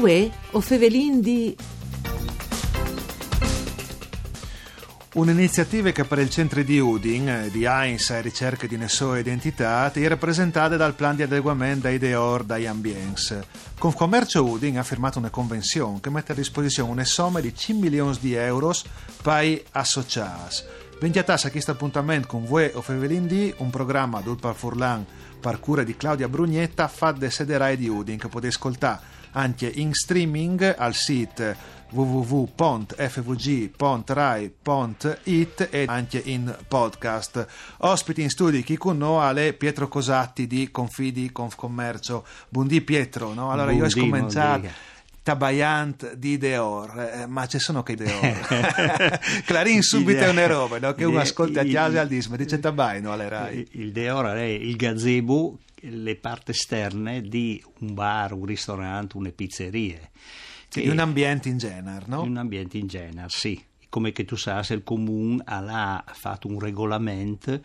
Uè, o fevelin di... Un'iniziativa che per il centro di Udin, di Heinz e ricerca di ne sua identità, è rappresentata dal plan di adeguamento dai Deor dai Ambiens. Confcommercio Udin ha firmato una convenzione che mette a disposizione una somma di 5 milioni di euro per associati. Ventiatas a questo appuntamento con voi o Fevelin di un programma d'Ulpar Furlan per cura di Claudia Brugnetta fa de sederai di Udin che potete ascoltare anche in streaming al sito www.fvg.rai.it e anche in podcast. Ospiti in studio chi con noi Pietro Cosatti di Confidi Confcommercio. Buondì Pietro, no? Allora buondì, io ho scominciato Tabaiant di Deor, eh, ma ci sono che Deor. Clarin subito è una roba, no? che uno ascolta a chiesa al disco, dice Tabai, no? Alle Rai. Il Deor è il gazebo, le parti esterne di un bar, un ristorante, una pizzeria. Sì, in un ambiente in genere, no? In un ambiente in genere, sì come che tu sai, il comune ha fatto un regolamento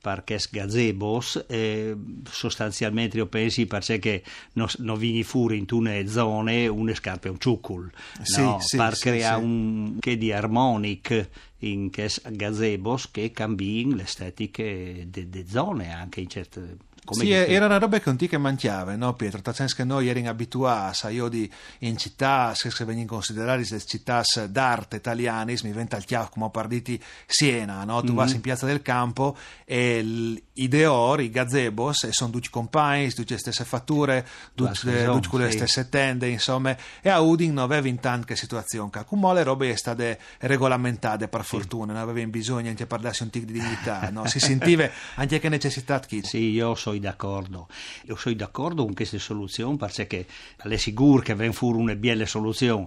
perché gazebos eh, sostanzialmente io pensi perché non no vieni fuori in tune zone une scarpe un ciuccul sì, no? sì, per sì, creare un che di harmonic in che gazebos che cambi l'estetica delle zone anche in certe come sì, era una roba che non ti che mangiava, no Pietro? Nel che noi eravamo abituati, io di, in città, se vengono considerate le città d'arte italiane, mi diventa il chiaro come partiti Siena, no? Tu mm-hmm. vai in Piazza del Campo e il, i gazebos, e sono tutti compagni, tutte le stesse fatture, tutte, le stesse tende, insomma, e a Udin non aveva in tante situazioni, come le robe sono state regolamentate per fortuna, non aveva bisogno anche parlarsi un tic di dignità, no? Si sentiva anche che necessità di Sì, io so sono d'accordo. Io sono d'accordo con queste soluzioni perché è sicuro che vengono fuori una bella soluzione.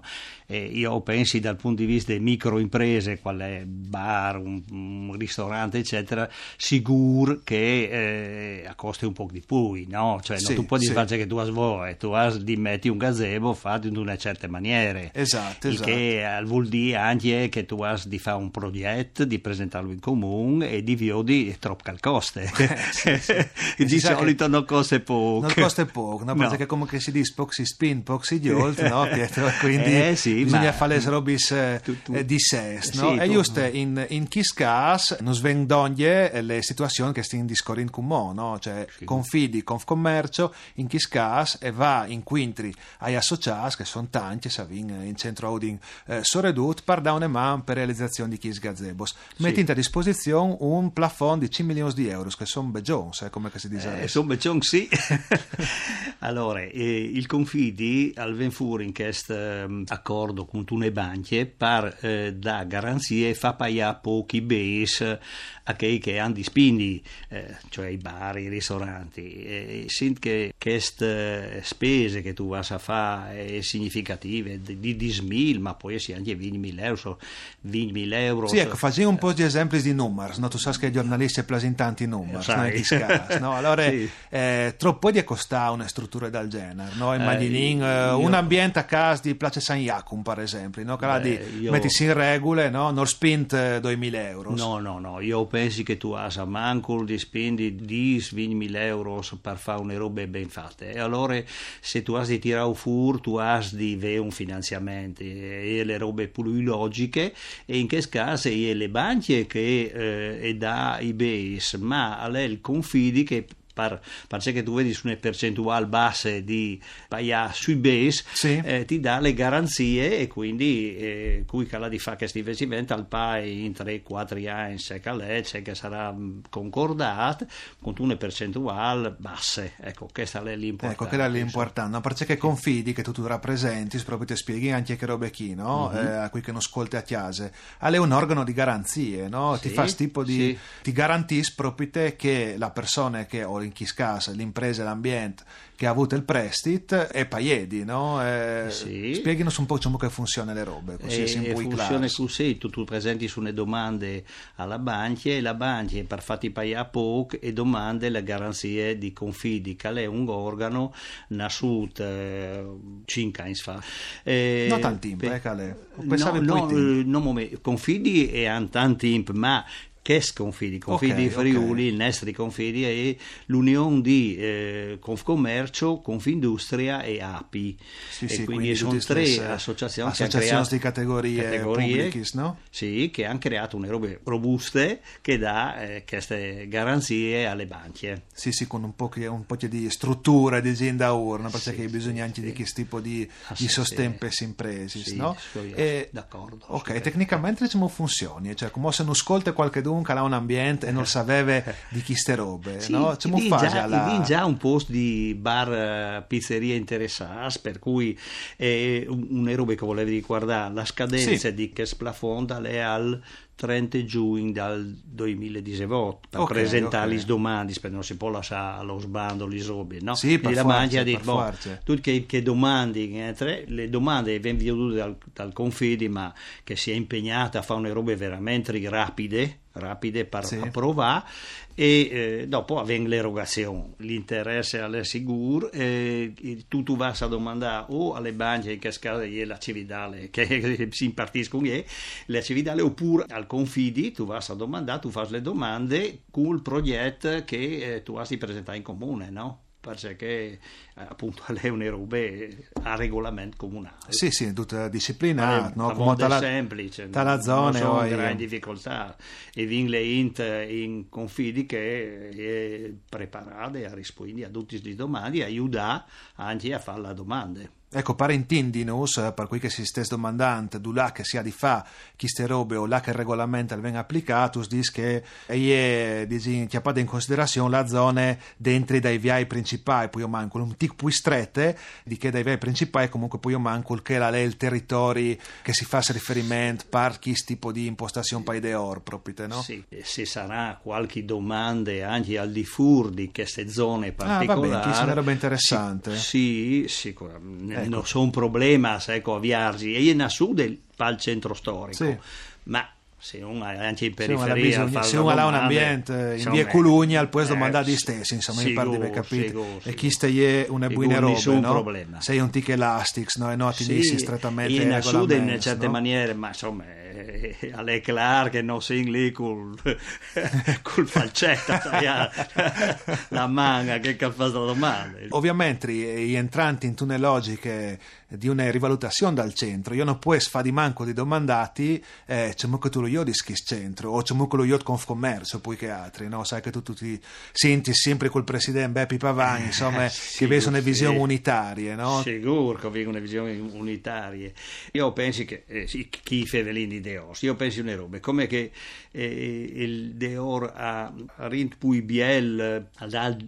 Eh, io penso dal punto di vista delle microimprese, qual è bar, un, un ristorante, eccetera, sicuro che eh, a costi un po' di più, no? Cioè, sì, non tu puoi sì. dire che tu hai svoe, tu hai di metti un gazebo fatto in una certa maniera. Esatto, il esatto. che vuol dire anche che tu hai di fare un progetto, di presentarlo in comune e di viodi troppo al coste. sì, sì. di solito non costa poco. Non costa poco, no? perché no. come si dice, poco si spin, poco si diolt, no Pietro? Quindi eh, sì, bisogna fare le robis eh, eh, di sé, no? Sì, e giusto, in, in questo caso non svendoglie le situazioni che stiamo discorrendo con mo, no? Cioè, sì. confidi, confcommercio, in questo caso, e va in quintri ai associati, che sono tanti, savin, in centro Audin eh, Soredut, per dare una mano per realizzazione di Kis Gazebos. Metti a disposizione un plafond di 5 milioni di euro, che sono begions, eh, come si dice eh, insomma, John sì. allora, eh, il Confidi al Venfur in questo eh, accordo con Tune Banche per eh, da garanzie fa pagare pochi base a chi che hanno di spindi, eh, cioè i bar, i ristoranti. E sint che queste spese che tu vas a fare significative di, di dismil, ma poi si anche 20.000 euro, 20.000 euro. Sì, ecco, facciamo un po' di esempi di numeri, no? tu sai che i giornalisti presentano tanti numeri, no? Allora, sì. eh, troppo di costare una struttura del genere, no? Immagini eh, io... un ambiente a casa di Place San Jacum, per esempio, no? Che Beh, di io... mettisi in regole, no? Non spint 2.000 euro. No, no, no, io pensi che tu hai a manco di spendi 10-20 euro per fare una robe ben fatte e allora se tu hai di tirare fuori tu hai di avere un finanziamento e le robe più logiche e in questo caso è le banche che eh, dà i base ma a lei il confidi che par, che tu vedi su una percentuale basse di paia sui base, sì. eh, ti dà le garanzie e quindi eh, cui cala di fa questi investimenti al PAI in 3-4 anni, se c'è che sarà mm, concordato con una percentuale basse. Ecco, questa è l'importante. Ecco, che è l'importante, no? perché confidi che tu, tu rappresenti, proprio ti spieghi anche che robe chi, no? Mm-hmm. Eh, a cui che non ascolti a chiase, è un organo di garanzie, no? Sì, ti fa tipo di... Sì. ti garantisce proprio te che la persona che o in chi scassa, l'impresa e l'ambiente che ha avuto il prestit è Paiedi, no? Eh, sì. Spieghinos un po' come funziona le robe, così e, po' funziona così, tu, tu presenti su una domande alla banca e la banca per fatti pagare poco e domande le garanzie di confidi, che è un organo nasciuto eh, 5 anni fa. Eh, non tanto tempo, eh, Calè. No, no, no, confidi e tanto tempo, ma che Confidi, Confidi Ok, di Friuli, ok. il Nestri Confidi e l'Unione di eh, Confcommercio, Confindustria e API. Sì, e sì, quindi, quindi sono tre stesse associazioni, associazioni di categorie categorie, pubbliche, no? Sì, che hanno creato una robe robuste che dà eh, queste garanzie alle banche. Sì, sì, con un po', che- un po' di struttura di azienda urna, perché Sì, bisogna anche di questo tipo di, Ah, di sostempe imprese, no? d'accordo, Ok, tecnicamente diciamo funzioni, cioè come se non ascolta qualche dunque ha un ambiente e non sapeva di chi ste robe, Sì, no? C'è un già, alla... già un posto di bar eh, pizzeria interessati, per cui è un- una roba che volevi riguardare la scadenza Sì. di che splafonda è al 30 giugno del 2018 per Ok, presentare ok. le domande perché non si può lasciare allo sbando le robe no? Sì, per la mangia detto boh, tutte che, che domande eh, tre- le domande vengono vedute dal, dal Confidi ma che si è impegnata a fare una robe veramente rapide rapide per Sì. approvare e eh, dopo avviene l'erogazione l'interesse alle sicuro e tu, tu vas a domandare o alle banche che scade la cividale che si impartiscono la cividale oppure al confidi tu vas a domandare tu fai le domande con il progetto che eh, tu hai di presentare in comune no? Perché eh, appunto è una robe a regolamento comunale Sì, sì, tutta disciplinata, no? Come tala- semplice, tala non zone sono grandi difficoltà e vin le int in confidi che è preparate a rispondere a tutte le domande e aiuta anche a fare le domande. Ecco, per intendinus, eh, per cui che si stesse domandando, du là che sia di fa, chi ste robe o là che il regolamento venga applicato, dice che è chiappata in considerazione la zona dentro dai viai principali, poi io manco un tic più strette, di che dai viai principali comunque poi io manco il che la lei il territorio che si fa riferimento per chi tipo di impostazione poi de or proprio, no? Sì, se sarà qualche domanda anche al di fuori di queste zone Ah, va bene, particolari. se ne roba interessante. Sì, sì, sicuramente. Ecco. Non sono un problema se ecco, avviarsi. E in sud va al centro storico. Sì. Ma se uno anche in periferia, se uno ha un ambiente in insomma, via Colugna, al puoi eh, domandare di sì, stessi, insomma, mi pare di aver capito. E chi stai una buona roba, no? problema. Sei un tic elastics, no? E no, ti dici strettamente in ai sud in certe maniere, ma insomma, eh, alle clar che non sei lì col, col falcetto, la manga che fa la domanda. Ovviamente gli entranti in le logiche di una rivalutazione dal centro, io non puoi sfare di manco di domandati, eh, c'è molto tu lo io di schis centro, o c'è molto lo io di Confcommercio, poi che altri, no? Sai che tu, tu ti senti sempre col presidente Beppi Pavani, insomma, Eh, che sì, vedi una sì. visione unitaria, no? Sicuro che aveva una visione unitaria. Io penso che eh, sì, chi Fevelini Deos, io penso una roba, come che eh, il Deor ha rint biel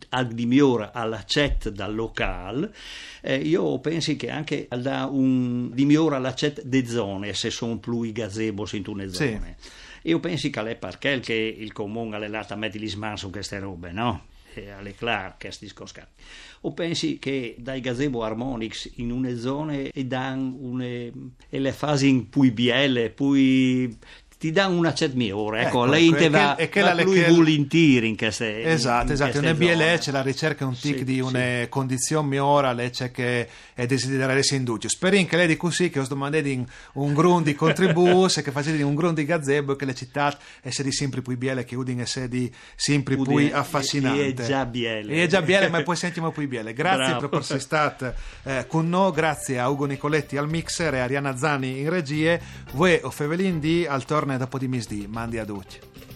ad dimiora alla chat dal locale, eh, io penso che anche da un dimiora alla chat de zone, se sono più i gazebos in Sì. zone. Io penso che è perché il comune ha lata metti gli sman su queste robe, no? E alle clar che sti scoscati. O pensi che dai gazebo harmonics in une zone e dan une e le fasi in pui bielle, pui ti danno una certa migliore, ecco, Ecco, lei ecco, te e va, e che va la- lui che- volentieri in queste Esatto, in esatto, queste una BLE zone. c'è la ricerca un tic Sì, di sì. una condizione migliore, lei c'è che è desiderare si induce. Spero che lei di così che os domandate di un grun di contribus e che facete un grun di gazebo e che le città essere sempre più biele che udin e sedi sempre più affascinante. e- e già biele. E è già biele, ma poi sentiamo più biele. Grazie Bravo. per essere state eh, con noi, grazie a Ugo Nicoletti al mixer e a Arianna Zani in regie. Voi o Fevelin di al me da po' di misdi, mandi a duc.